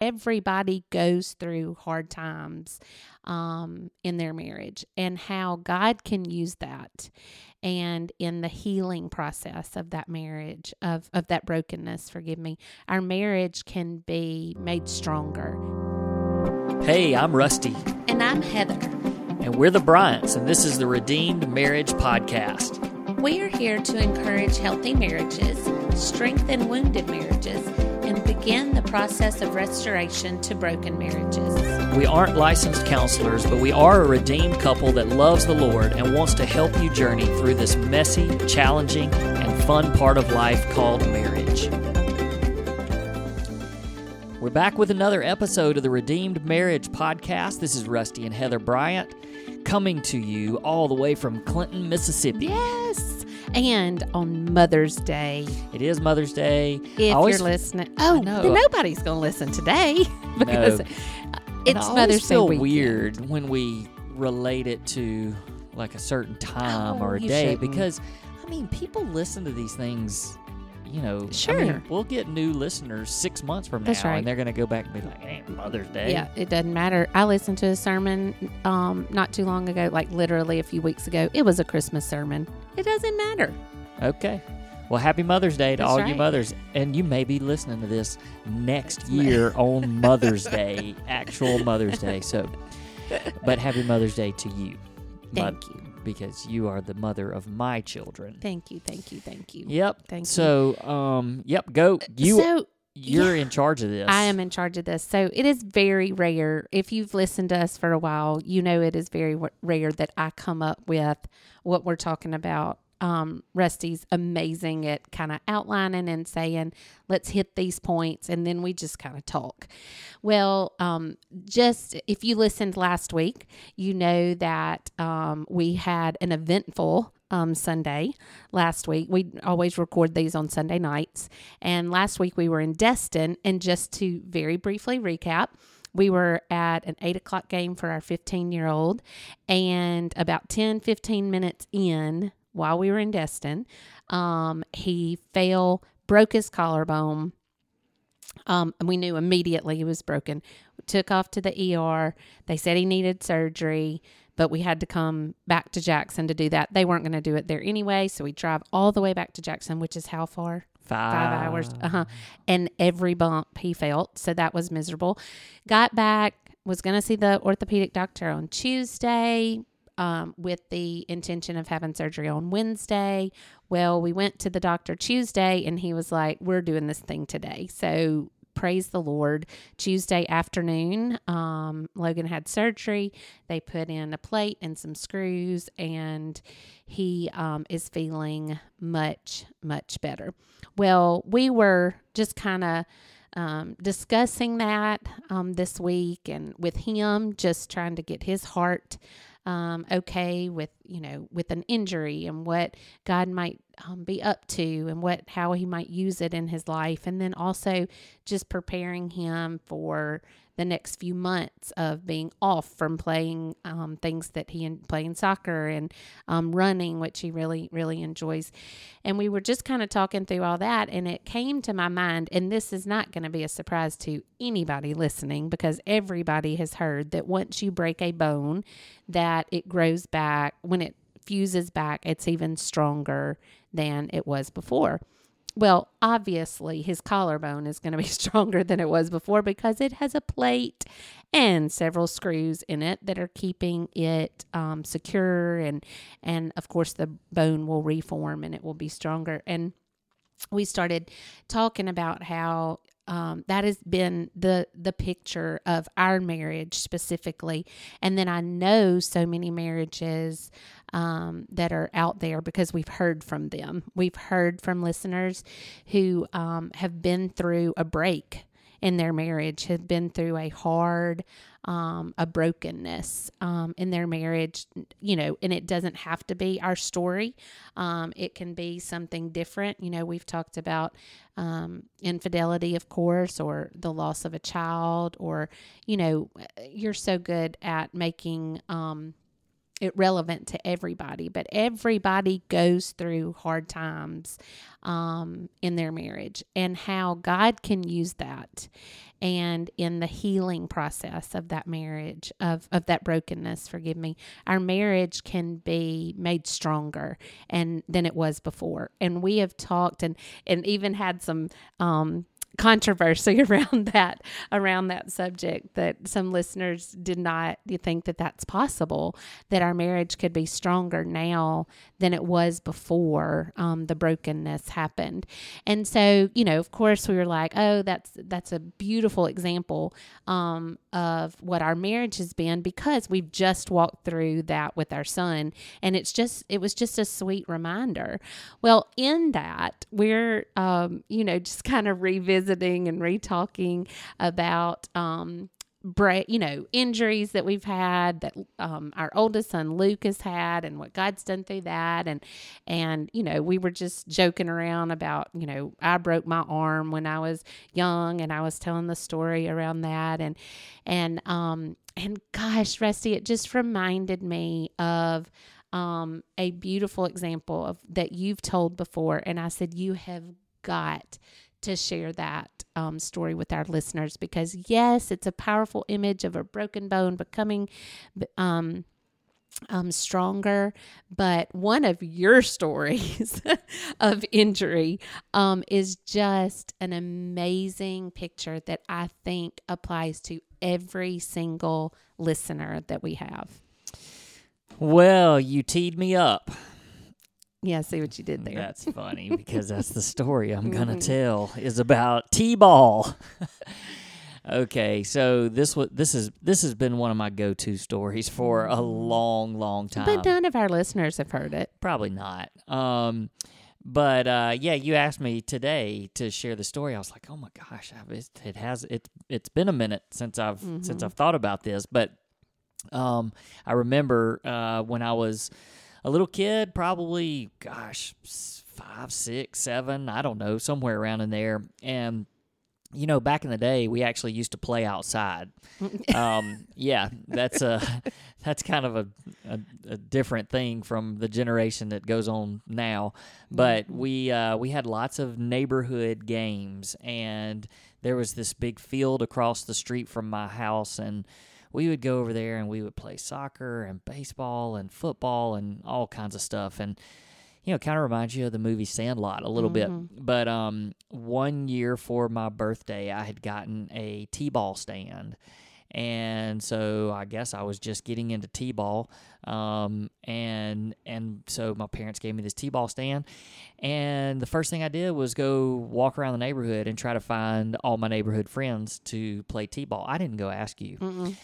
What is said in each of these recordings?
everybody goes through hard times um, in their marriage and how God can use that and in the healing process of that marriage of, of that brokenness forgive me our marriage can be made stronger. Hey, I'm Rusty, and i'm heather. And we're the Bryants, and this is the Redeemed Marriage Podcast. we are here to encourage healthy marriages strengthen wounded marriages and begin the process of restoration to broken marriages We aren't licensed counselors, but we are a redeemed couple that loves the Lord and wants to help you journey through this messy, challenging, and fun part of life called marriage. We're back with another episode of the Redeemed Marriage Podcast. This is Rusty and Heather Bryant coming to you all the way from Clinton, Mississippi. Yes. And on Mother's Day, It is Mother's Day. if always- you're listening, oh, no, nobody's going to listen today because No. it's And I always Mother's Day weekend. weird when we relate it to like a certain time Oh, or a day shouldn't. because I mean people listen to these things. You know, I Sure. mean, we'll get new listeners six months from That's now, right. and they're going to go back and be like, "Ain't Mother's Day." Yeah, it doesn't matter. I listened to a sermon um, not too long ago, like literally a few weeks ago. It was a Christmas sermon. It doesn't matter. Okay. Well, happy Mother's Day to That's all you mothers, and you may be listening to this next year on Mother's Day, actual Mother's Day. So, but happy Mother's Day to you. Thank you. Because you are the mother of my children. Thank you. Thank you. Thank you. Yep. Thank you. so, um, yep. Go. You. so you're in charge of this. I am in charge of this. So it is very rare. If you've listened to us for a while, you know it is very w- rare that I come up with what we're talking about. Um, Rusty's amazing at kind of outlining and saying, let's hit these points, and then we just kind of talk. Well, um, just if you listened last week, you know that um, we had an eventful um, Sunday last week. We always record these on Sunday nights. And last week we were in Destin. And just to very briefly recap, we were at an eight o'clock game for our 15 year old. And about 10, 15 minutes in, while we were in Destin, um, he fell, broke his collarbone. Um, and we knew immediately he was broken. We took off to the ER. They said he needed surgery, but we had to come back to Jackson to do that. They weren't going to do it there anyway, so we drive all the way back to Jackson, which is how far? five, Five hours. Uh huh. And every bump he felt, so that was miserable. Got back, was going to see the orthopedic doctor on Tuesday. Um, with the intention of having surgery on Wednesday. Well, we went to the doctor Tuesday and he was like, We're doing this thing today. So praise the Lord. Tuesday afternoon, um, Logan had surgery. They put in a plate and some screws, and he um, is feeling much, much better. Well, we were just kind of um, discussing that um, this week and with him, just trying to get his heart um, okay with you know with an injury and what God might um, be up to and what how He might use it in his life, and then also just preparing him for the next few months of being off from playing um, things that he and playing soccer and um, running, which he really really enjoys. And we were just kind of talking through all that, and it came to my mind, and this is not going to be a surprise to anybody listening because everybody has heard that once you break a bone, that it grows back when it fuses back, it's even stronger than it was before. Well, obviously, his collarbone is going to be stronger than it was before because it has a plate and several screws in it that are keeping it um, secure, and and of course the bone will reform and it will be stronger. And we started talking about how um, that has been the the picture of our marriage specifically, and then I know so many marriages um, that are out there because we've heard from them. We've heard from listeners who um, have been through a break in their marriage, have been through a hard, um, a brokenness um, in their marriage, you know, and it doesn't have to be our story. Um, it can be something different. You know, we've talked about um, infidelity, of course, or the loss of a child, or, you know, you're so good at making, um, it relevant to everybody, but everybody goes through hard times um, in their marriage and how God can use that and in the healing process of that marriage of of that brokenness forgive me our marriage can be made stronger and than it was before. And we have talked and and even had some um controversy around that around that subject that some listeners did not think that that's possible that our marriage could be stronger now than it was before um, the brokenness happened. And so you know of course we were like oh that's that's a beautiful example um, of what our marriage has been because we've just walked through that with our son and it's just it was just a sweet reminder. Well in that we're um, you know just kind of revisiting and retalking about um, break, you know, injuries that we've had that um, our oldest son Luke has had, and what God's done through that, and and you know, we were just joking around about, you know, I broke my arm when I was young, and I was telling the story around that, and and um and gosh, Rusty, it just reminded me of um a beautiful example of that you've told before, and I said you have got to share that um, story with our listeners because, yes, it's a powerful image of a broken bone becoming um, um, stronger. But one of your stories of injury um, is just an amazing picture that I think applies to every single listener that we have. Well, you teed me up. Yeah, see what you did there. That's funny because that's the story I'm gonna tell is about T-ball. okay, so this was this is this has been one of my go-to stories for a long, long time. But none of our listeners have heard it. Probably not. Um, but uh, yeah, you asked me today to share the story. I was like, oh my gosh, it, it has it it's been a minute since I've mm-hmm. since I've thought about this. But um, I remember uh, when I was a little kid, probably, gosh, five, six, seven, I don't know, somewhere around in there. And, you know, back in the day, we actually used to play outside. um, yeah, that's a that's kind of a, a, a, different thing from the generation that goes on now. But mm-hmm. we uh, we had lots of neighborhood games, and there was this big field across the street from my house, and we would go over there and we would play soccer and baseball and football and all kinds of stuff. And you know kind of reminds you of the movie Sandlot a little mm-hmm. bit but um one year for my birthday I had gotten a t-ball stand and so I guess I was just getting into t-ball, um, and and so my parents gave me this t-ball stand, and the first thing I did was go walk around the neighborhood and try to find all my neighborhood friends to play t-ball. I didn't go ask you;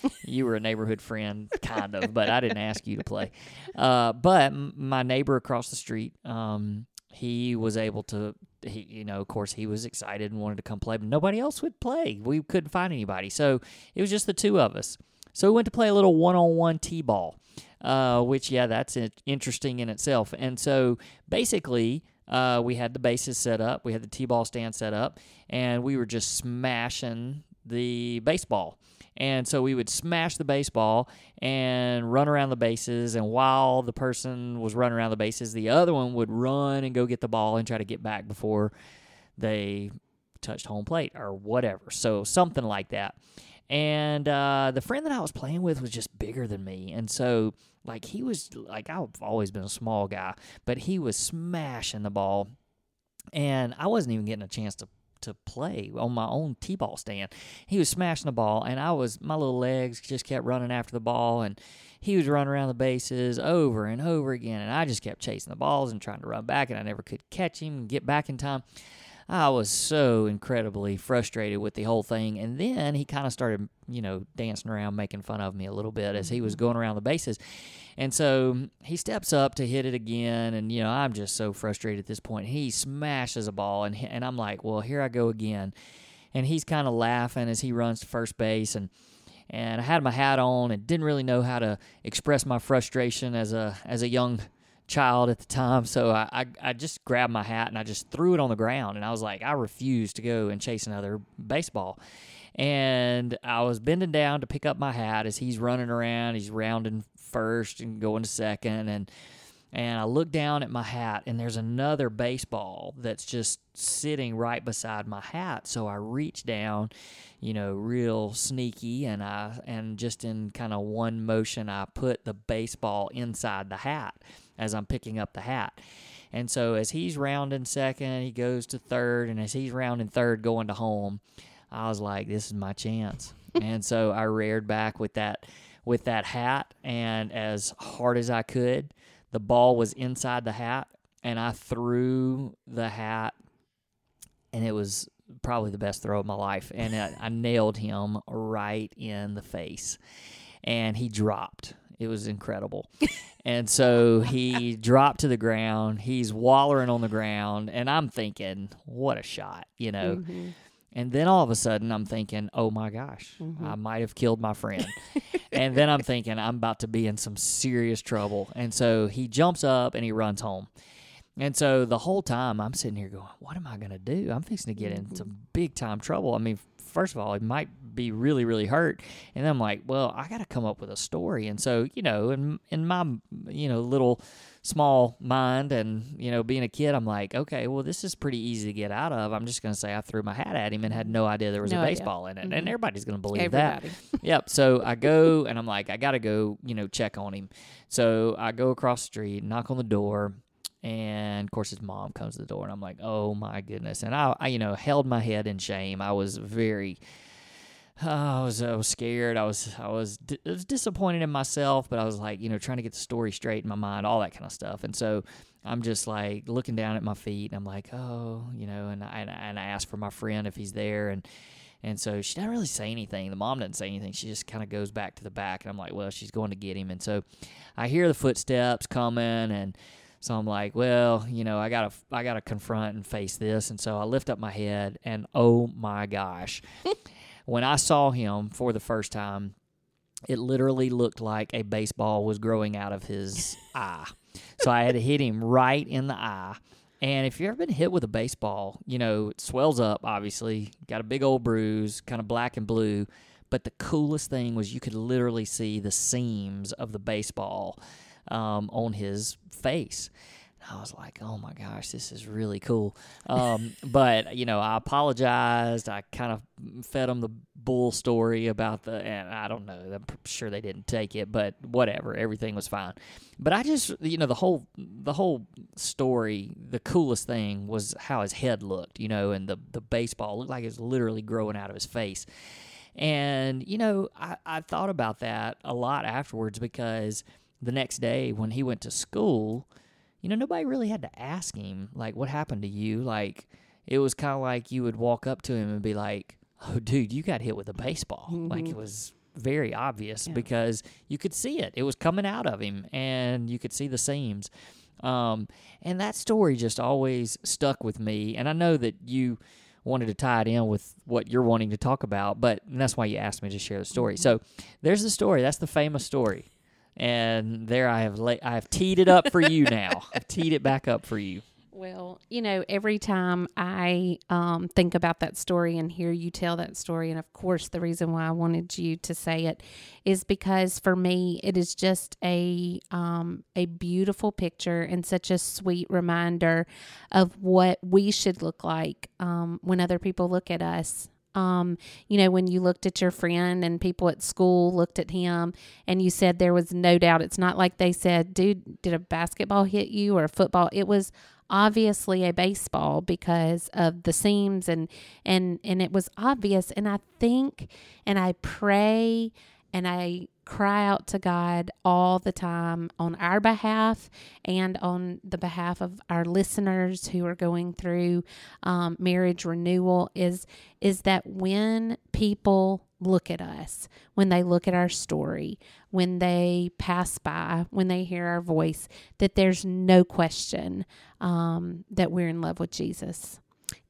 you were a neighborhood friend, kind of, but I didn't ask you to play. Uh, but my neighbor across the street, um, he was able to he you know of course he was excited and wanted to come play but nobody else would play. We couldn't find anybody. So it was just the two of us. So we went to play a little one-on-one t-ball uh, which yeah that's interesting in itself. And so basically uh, we had the bases set up. We had the t-ball stand set up and we were just smashing the baseball and so we would smash the baseball and run around the bases. And while the person was running around the bases, the other one would run and go get the ball and try to get back before they touched home plate or whatever. So something like that. And uh, the friend that I was playing with was just bigger than me. And so, like, he was like, I've always been a small guy, but he was smashing the ball. And I wasn't even getting a chance to to play on my own t-ball stand. He was smashing the ball, and I was my little legs just kept running after the ball, and he was running around the bases over and over again, and I just kept chasing the balls and trying to run back, and I never could catch him and get back in time. I was so incredibly frustrated with the whole thing. And then he kind of started, you know, dancing around, making fun of me a little bit as he was mm-hmm. going around the bases. And so he steps up to hit it again. And, you know, I'm just so frustrated at this point. He smashes a ball, and, and I'm like, well, here I go again. And he's kind of laughing as he runs to first base. And, and I had my hat on and didn't really know how to express my frustration as a as a young child at the time. So I, I, I, just grabbed my hat and I just threw it on the ground. And I was like, I refuse to go and chase another baseball. And I was bending down to pick up my hat as he's running around. He's rounding first and going to second. And And I look down at my hat, and there's another baseball that's just sitting right beside my hat. So I reach down, you know, real sneaky, and I and just in kind of one motion, I put the baseball inside the hat as I'm picking up the hat. And so as he's rounding second, he goes to third, and as he's rounding third, going to home, I was like, "This is my chance." and so I reared back with that with that hat, and as hard as I could, the ball was inside the hat, and I threw the hat, and it was probably the best throw of my life, and I, I nailed him right in the face, and he dropped. It was incredible. and so he dropped to the ground. He's wallering on the ground. And I'm thinking, what a shot, you know? Mm-hmm. And then all of a sudden, I'm thinking, oh my gosh, Mm-hmm. I might have killed my friend. and then I'm thinking, I'm about to be in some serious trouble. And so he jumps up and he runs home. And so the whole time, I'm sitting here going, what am I going to do? I'm fixing to get in some big time trouble. I mean, first of all, it might be really, really hurt. And then I'm like, well, I got to come up with a story. And so, you know, in, in my, you know, little small mind and, you know, being a kid, I'm like, okay, well, this is pretty easy to get out of. I'm just going to say I threw my hat at him and had no idea there was No a idea. baseball in it. Mhm. And everybody's going to believe that. Yep. So I go and I'm like, I got to go, you know, check on him. So I go across the street, knock on the door. And of course, his mom comes to the door, and I'm like, "Oh my goodness!" And I, I you know, held my head in shame. I was very, oh, I was, I was scared. I was, I was, di- I was disappointed in myself, but I was like, you know, trying to get the story straight in my mind, all that kind of stuff. And so I'm just like looking down at my feet, and I'm like, oh, you know, and I, and I- and I asked for my friend if he's there, and and so she doesn't really say anything. The mom doesn't say anything. She just kind of goes back to the back, and I'm like, well, she's going to get him. And so I hear the footsteps coming, and so I'm like, well, you know, I gotta, I gotta confront and face this. And so I lift up my head, and oh my gosh, when I saw him for the first time, it literally looked like a baseball was growing out of his eye. So I had to hit him right in the eye. And if you've ever been hit with a baseball, you know, it swells up, obviously, got a big old bruise, kind of black and blue. But the coolest thing was you could literally see the seams of the baseball um, on his face. I was like, oh my gosh, this is really cool. Um, but, you know, I apologized. I kind of fed them the bull story about the, and I don't know, I'm sure they didn't take it, but whatever, everything was fine. But I just, you know, the whole, the whole story, the coolest thing was how his head looked, you know, and the, the baseball looked like it was literally growing out of his face. And, you know, I, I thought about that a lot afterwards because the next day when he went to school, you know, nobody really had to ask him, like, what happened to you? Like, it was kind of like you would walk up to him and be like, oh, dude, you got hit with a baseball. Like, it was very obvious Yeah. because you could see it. It was coming out of him and you could see the seams. Um, and that story just always stuck with me. And I know that you wanted to tie it in with what you're wanting to talk about, but that's why you asked me to share the story. So there's the story. That's the famous story. And there I have la- I have teed it up for you now. I've teed it back up for you. Well, you know, every time I um, think about that story and hear you tell that story, and of course, the reason why I wanted you to say it is because for me, it is just a um, a beautiful picture and such a sweet reminder of what we should look like um, when other people look at us. Um, you know, when you looked at your friend and people at school looked at him and you said there was no doubt, it's not like they said, dude, did a basketball hit you or a football? It was obviously a baseball because of the seams and and and it was obvious and I think and I pray and I cry out to God all the time on our behalf and on the behalf of our listeners who are going through um, marriage renewal is is that when people look at us when they look at our story when they pass by when they hear our voice that there's no question um, that we're in love with Jesus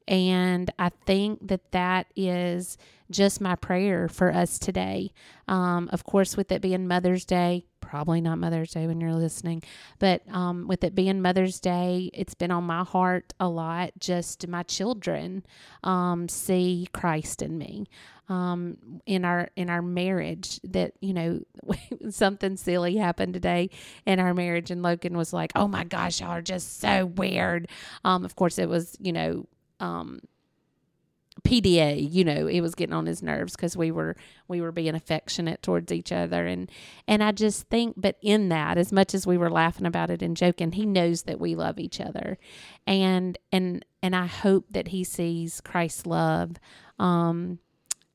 and I think that that is just my prayer for us today. Um, of course, with it being Mother's Day, probably not Mother's Day when you're listening, but um, with it being Mother's Day, it's been on my heart a lot. Just my children um, see Christ in me um, in our in our marriage. That you know something silly happened today in our marriage, and Logan was like, "Oh my gosh, y'all are just so weird." Um, of course, it was you know. Um, PDA, you know, it was getting on his nerves because we were we were being affectionate towards each other, and and I just think, but in that, as much as we were laughing about it and joking, he knows that we love each other, and and and I hope that he sees Christ's love, um,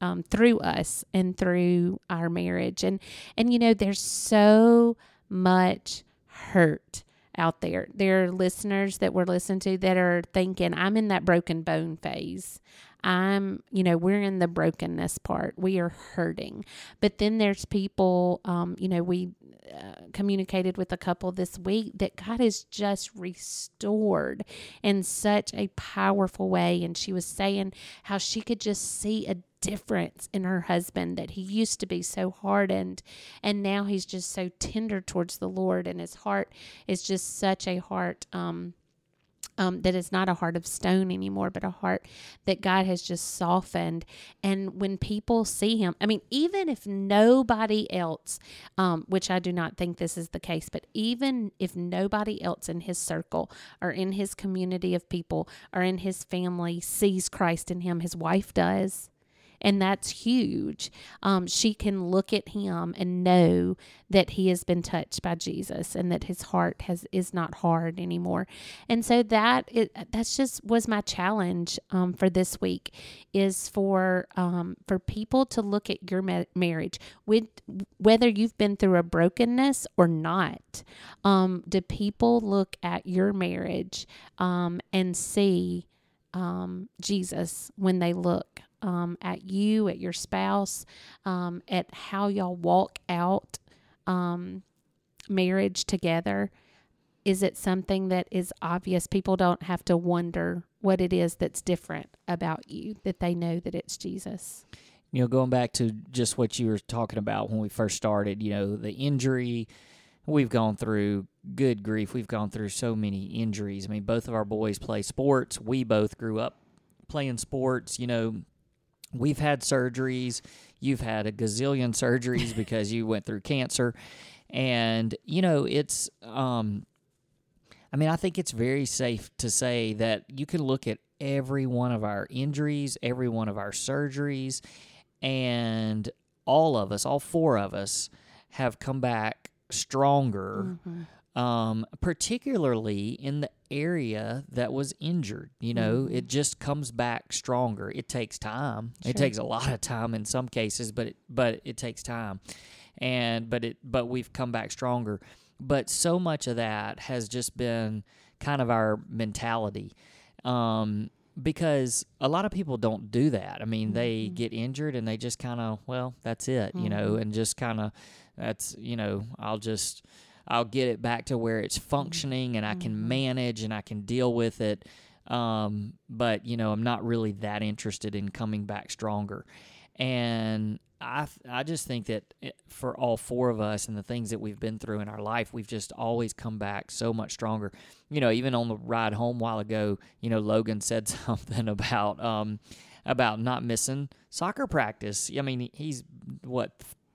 um, through us and through our marriage, and and you know, there's so much hurt out there. There are listeners that we're listening to that are thinking, I'm in that broken bone phase. I'm, you know, we're in the brokenness part. We are hurting. But then there's people, um, you know, we uh, communicated with a couple this week that God has just restored in such a powerful way. And she was saying how she could just see a difference in her husband that he used to be so hardened and now he's just so tender towards the Lord and his heart is just such a heart um um, that is not a heart of stone anymore, but a heart that God has just softened. And when people see him, I mean, even if nobody else, um, which I do not think this is the case, but even if nobody else in his circle or in his community of people or in his family sees Christ in him, his wife does and that's huge. Um, she can look at him and know that he has been touched by Jesus and that his heart has is not hard anymore. And so that that's just was my challenge um, for this week is for um, for people to look at your ma- marriage with whether you've been through a brokenness or not. Um, do people look at your marriage um, and see um, Jesus when they look um, at you, at your spouse, um, at how y'all walk out um, marriage together? Is it something that is obvious? People don't have to wonder what it is that's different about you, that they know that it's Jesus. You know, going back to just what you were talking about when we first started, you know, the injury we've gone through good grief we've gone through so many injuries i mean both of our boys play sports we both grew up playing sports you know We've had surgeries. You've had a gazillion surgeries because you went through cancer. And, you know, it's, um, I mean, I think it's very safe to say that you can look at every one of our injuries, every one of our surgeries, and all of us, all four of us, have come back stronger mm-hmm um, particularly in the area that was injured. You know, mm-hmm. it just comes back stronger. It takes time. Sure. It takes a lot of time in some cases, but it, but it takes time. And but it but we've come back stronger. But so much of that has just been kind of our mentality. Um, because a lot of people don't do that. I mean, mm-hmm. they get injured and they just kind of, well, that's it, mm-hmm. you know, mm-hmm. and just kind of, that's, you know, I'll just, I'll get it back to where it's functioning and I can mm-hmm. manage and I can deal with it. Um, but you know, I'm not really that interested in coming back stronger. And I I just think that for all four of us and the things that we've been through in our life, we've just always come back so much stronger. You know, even on the ride home while ago, you know, Logan said something about um about not missing soccer practice. I mean, he's what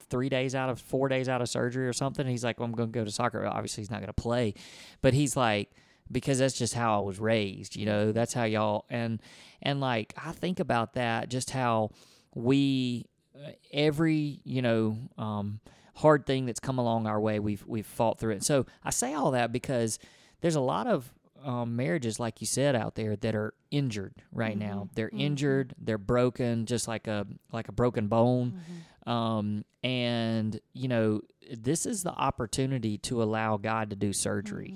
three days out of four days out of surgery or something. He's like, well, I'm going to go to soccer. Obviously, he's not going to play, but he's like, because that's just how I was raised. You know, that's how y'all and and like I think about that, just how we uh, every you know um, hard thing that's come along our way, we've we've fought through it. So I say all that because there's a lot of um, marriages, like you said, out there that are injured right mm-hmm. now. They're mm-hmm. injured. They're broken, just like a like a broken bone. Mm-hmm. Um, and you know, this is the opportunity to allow God to do surgery.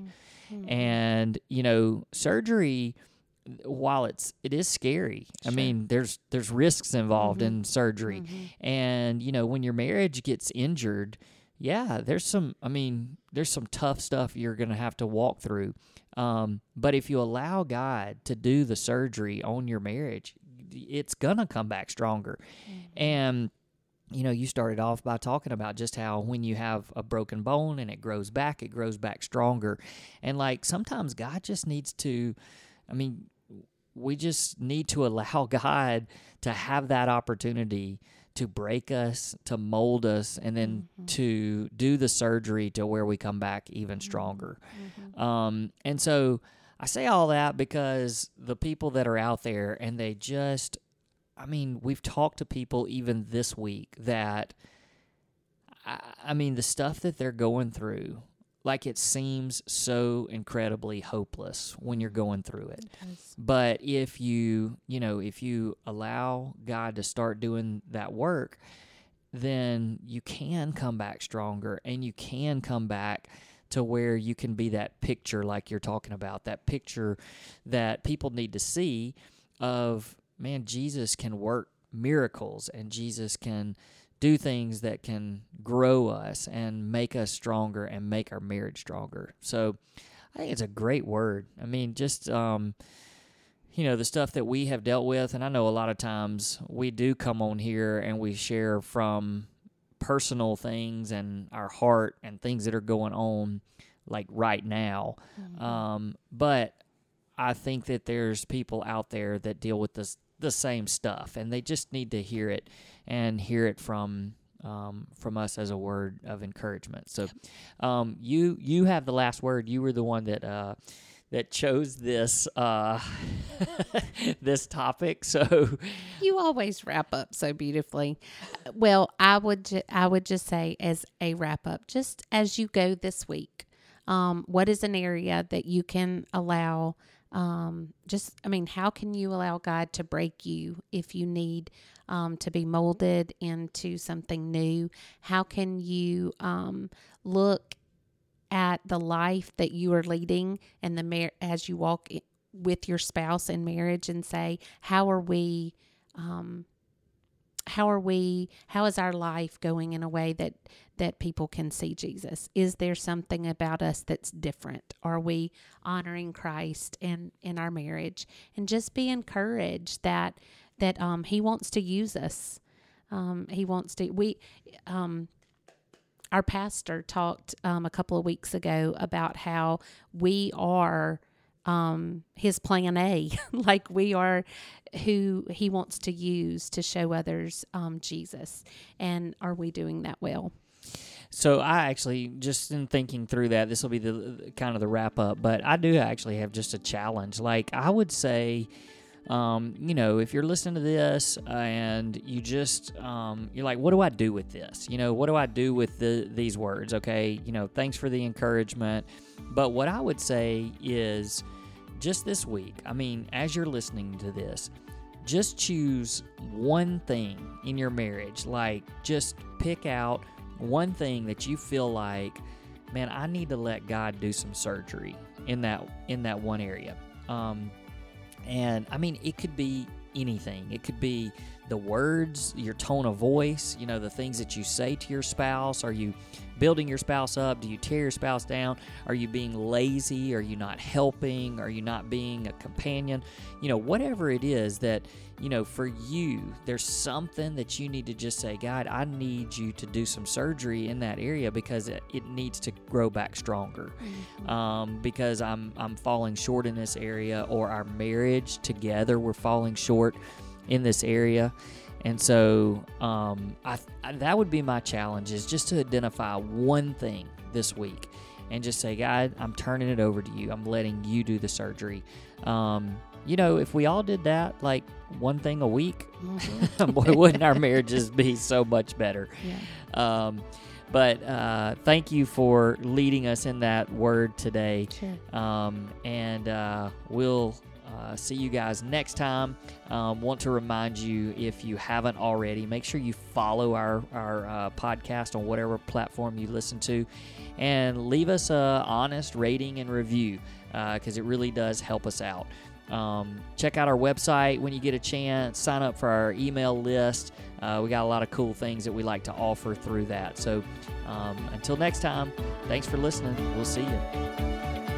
Mm-hmm. And you know, surgery while it's it is scary sure. i mean there's there's risks involved mm-hmm. in surgery mm-hmm. and you know when your marriage gets injured yeah there's some i mean there's some tough stuff you're gonna have to walk through um, but if you allow god to do the surgery on your marriage it's gonna come back stronger mm-hmm. and you know, you started off by talking about just how when you have a broken bone and it grows back, it grows back stronger. And like sometimes God just needs to, I mean, we just need to allow God to have that opportunity to break us, to mold us, and then mm-hmm. to do the surgery to where we come back even mm-hmm. stronger. Mm-hmm. Um, and so I say all that because the people that are out there and they just I mean, we've talked to people even this week that, I, I mean, the stuff that they're going through, like it seems so incredibly hopeless when you're going through it. it but if you, you know, if you allow God to start doing that work, then you can come back stronger and you can come back to where you can be that picture like you're talking about, that picture that people need to see of man, Jesus can work miracles and Jesus can do things that can grow us and make us stronger and make our marriage stronger. So I think it's a great word. I mean, just, um, you know, the stuff that we have dealt with, and I know a lot of times we do come on here and we share from personal things and our heart and things that are going on like right now. Mm-hmm. Um, but I think that there's people out there that deal with this the same stuff, and they just need to hear it and hear it from um, from us as a word of encouragement. So, um, you you have the last word. You were the one that uh, that chose this uh, this topic. So you always wrap up so beautifully. Well, I would ju- I would just say as a wrap up, just as you go this week, um, what is an area that you can allow um, just i mean how can you allow god to break you if you need um, to be molded into something new? How can you um, look at the life that you are leading and the mar- as you walk with your spouse in marriage and say how are we um, how are we how is our life going in a way that that people can see Jesus? Is there something about us that's different? Are we honoring Christ in in our marriage? And just be encouraged that that um he wants to use us. Um he wants to we um our pastor talked um, a couple of weeks ago about how we are um, his plan A, like we are who he wants to use to show others um, Jesus. And are we doing that well? So I actually just in thinking through that, this will be the kind of the wrap up. But I do actually have just a challenge. Like I would say, um, you know, if you're listening to this and you just um, you're like, what do I do with this? You know, what do I do with the, these words? Okay, you know, thanks for the encouragement. But what I would say is just this week, I mean, as you're listening to this, just choose one thing in your marriage. Like, just pick out one thing that you feel like, man, I need to let God do some surgery in that in that one area. Um, and I mean, it could be anything. It could be the words, your tone of voice, you know, the things that you say to your spouse. Are you building your spouse up? Do you tear your spouse down? Are you being lazy? Are you not helping? Are you not being a companion? You know, whatever it is that, you know, for you, there's something that you need to just say, God, I need you to do some surgery in that area because it, it needs to grow back stronger. Mm-hmm. Um, because I'm I'm falling short in this area, or our marriage together, we're falling short in this area. And so um, I, I, that would be my challenge is just to identify one thing this week and just say, God, I'm turning it over to you. I'm letting you do the surgery. Um, you know, if we all did that, like one thing a week, mm-hmm. boy, wouldn't our marriages be so much better? Yeah. Um, but uh, thank you for leading us in that word today. Sure. Um, and uh, we'll uh, see you guys next time. Um, want to remind you, if you haven't already, make sure you follow our, our uh, podcast on whatever platform you listen to and leave us a honest rating and review because uh, it really does help us out. Um, check out our website when you get a chance. Sign up for our email list. Uh, we got a lot of cool things that we like to offer through that. So um, until next time, thanks for listening. We'll see you.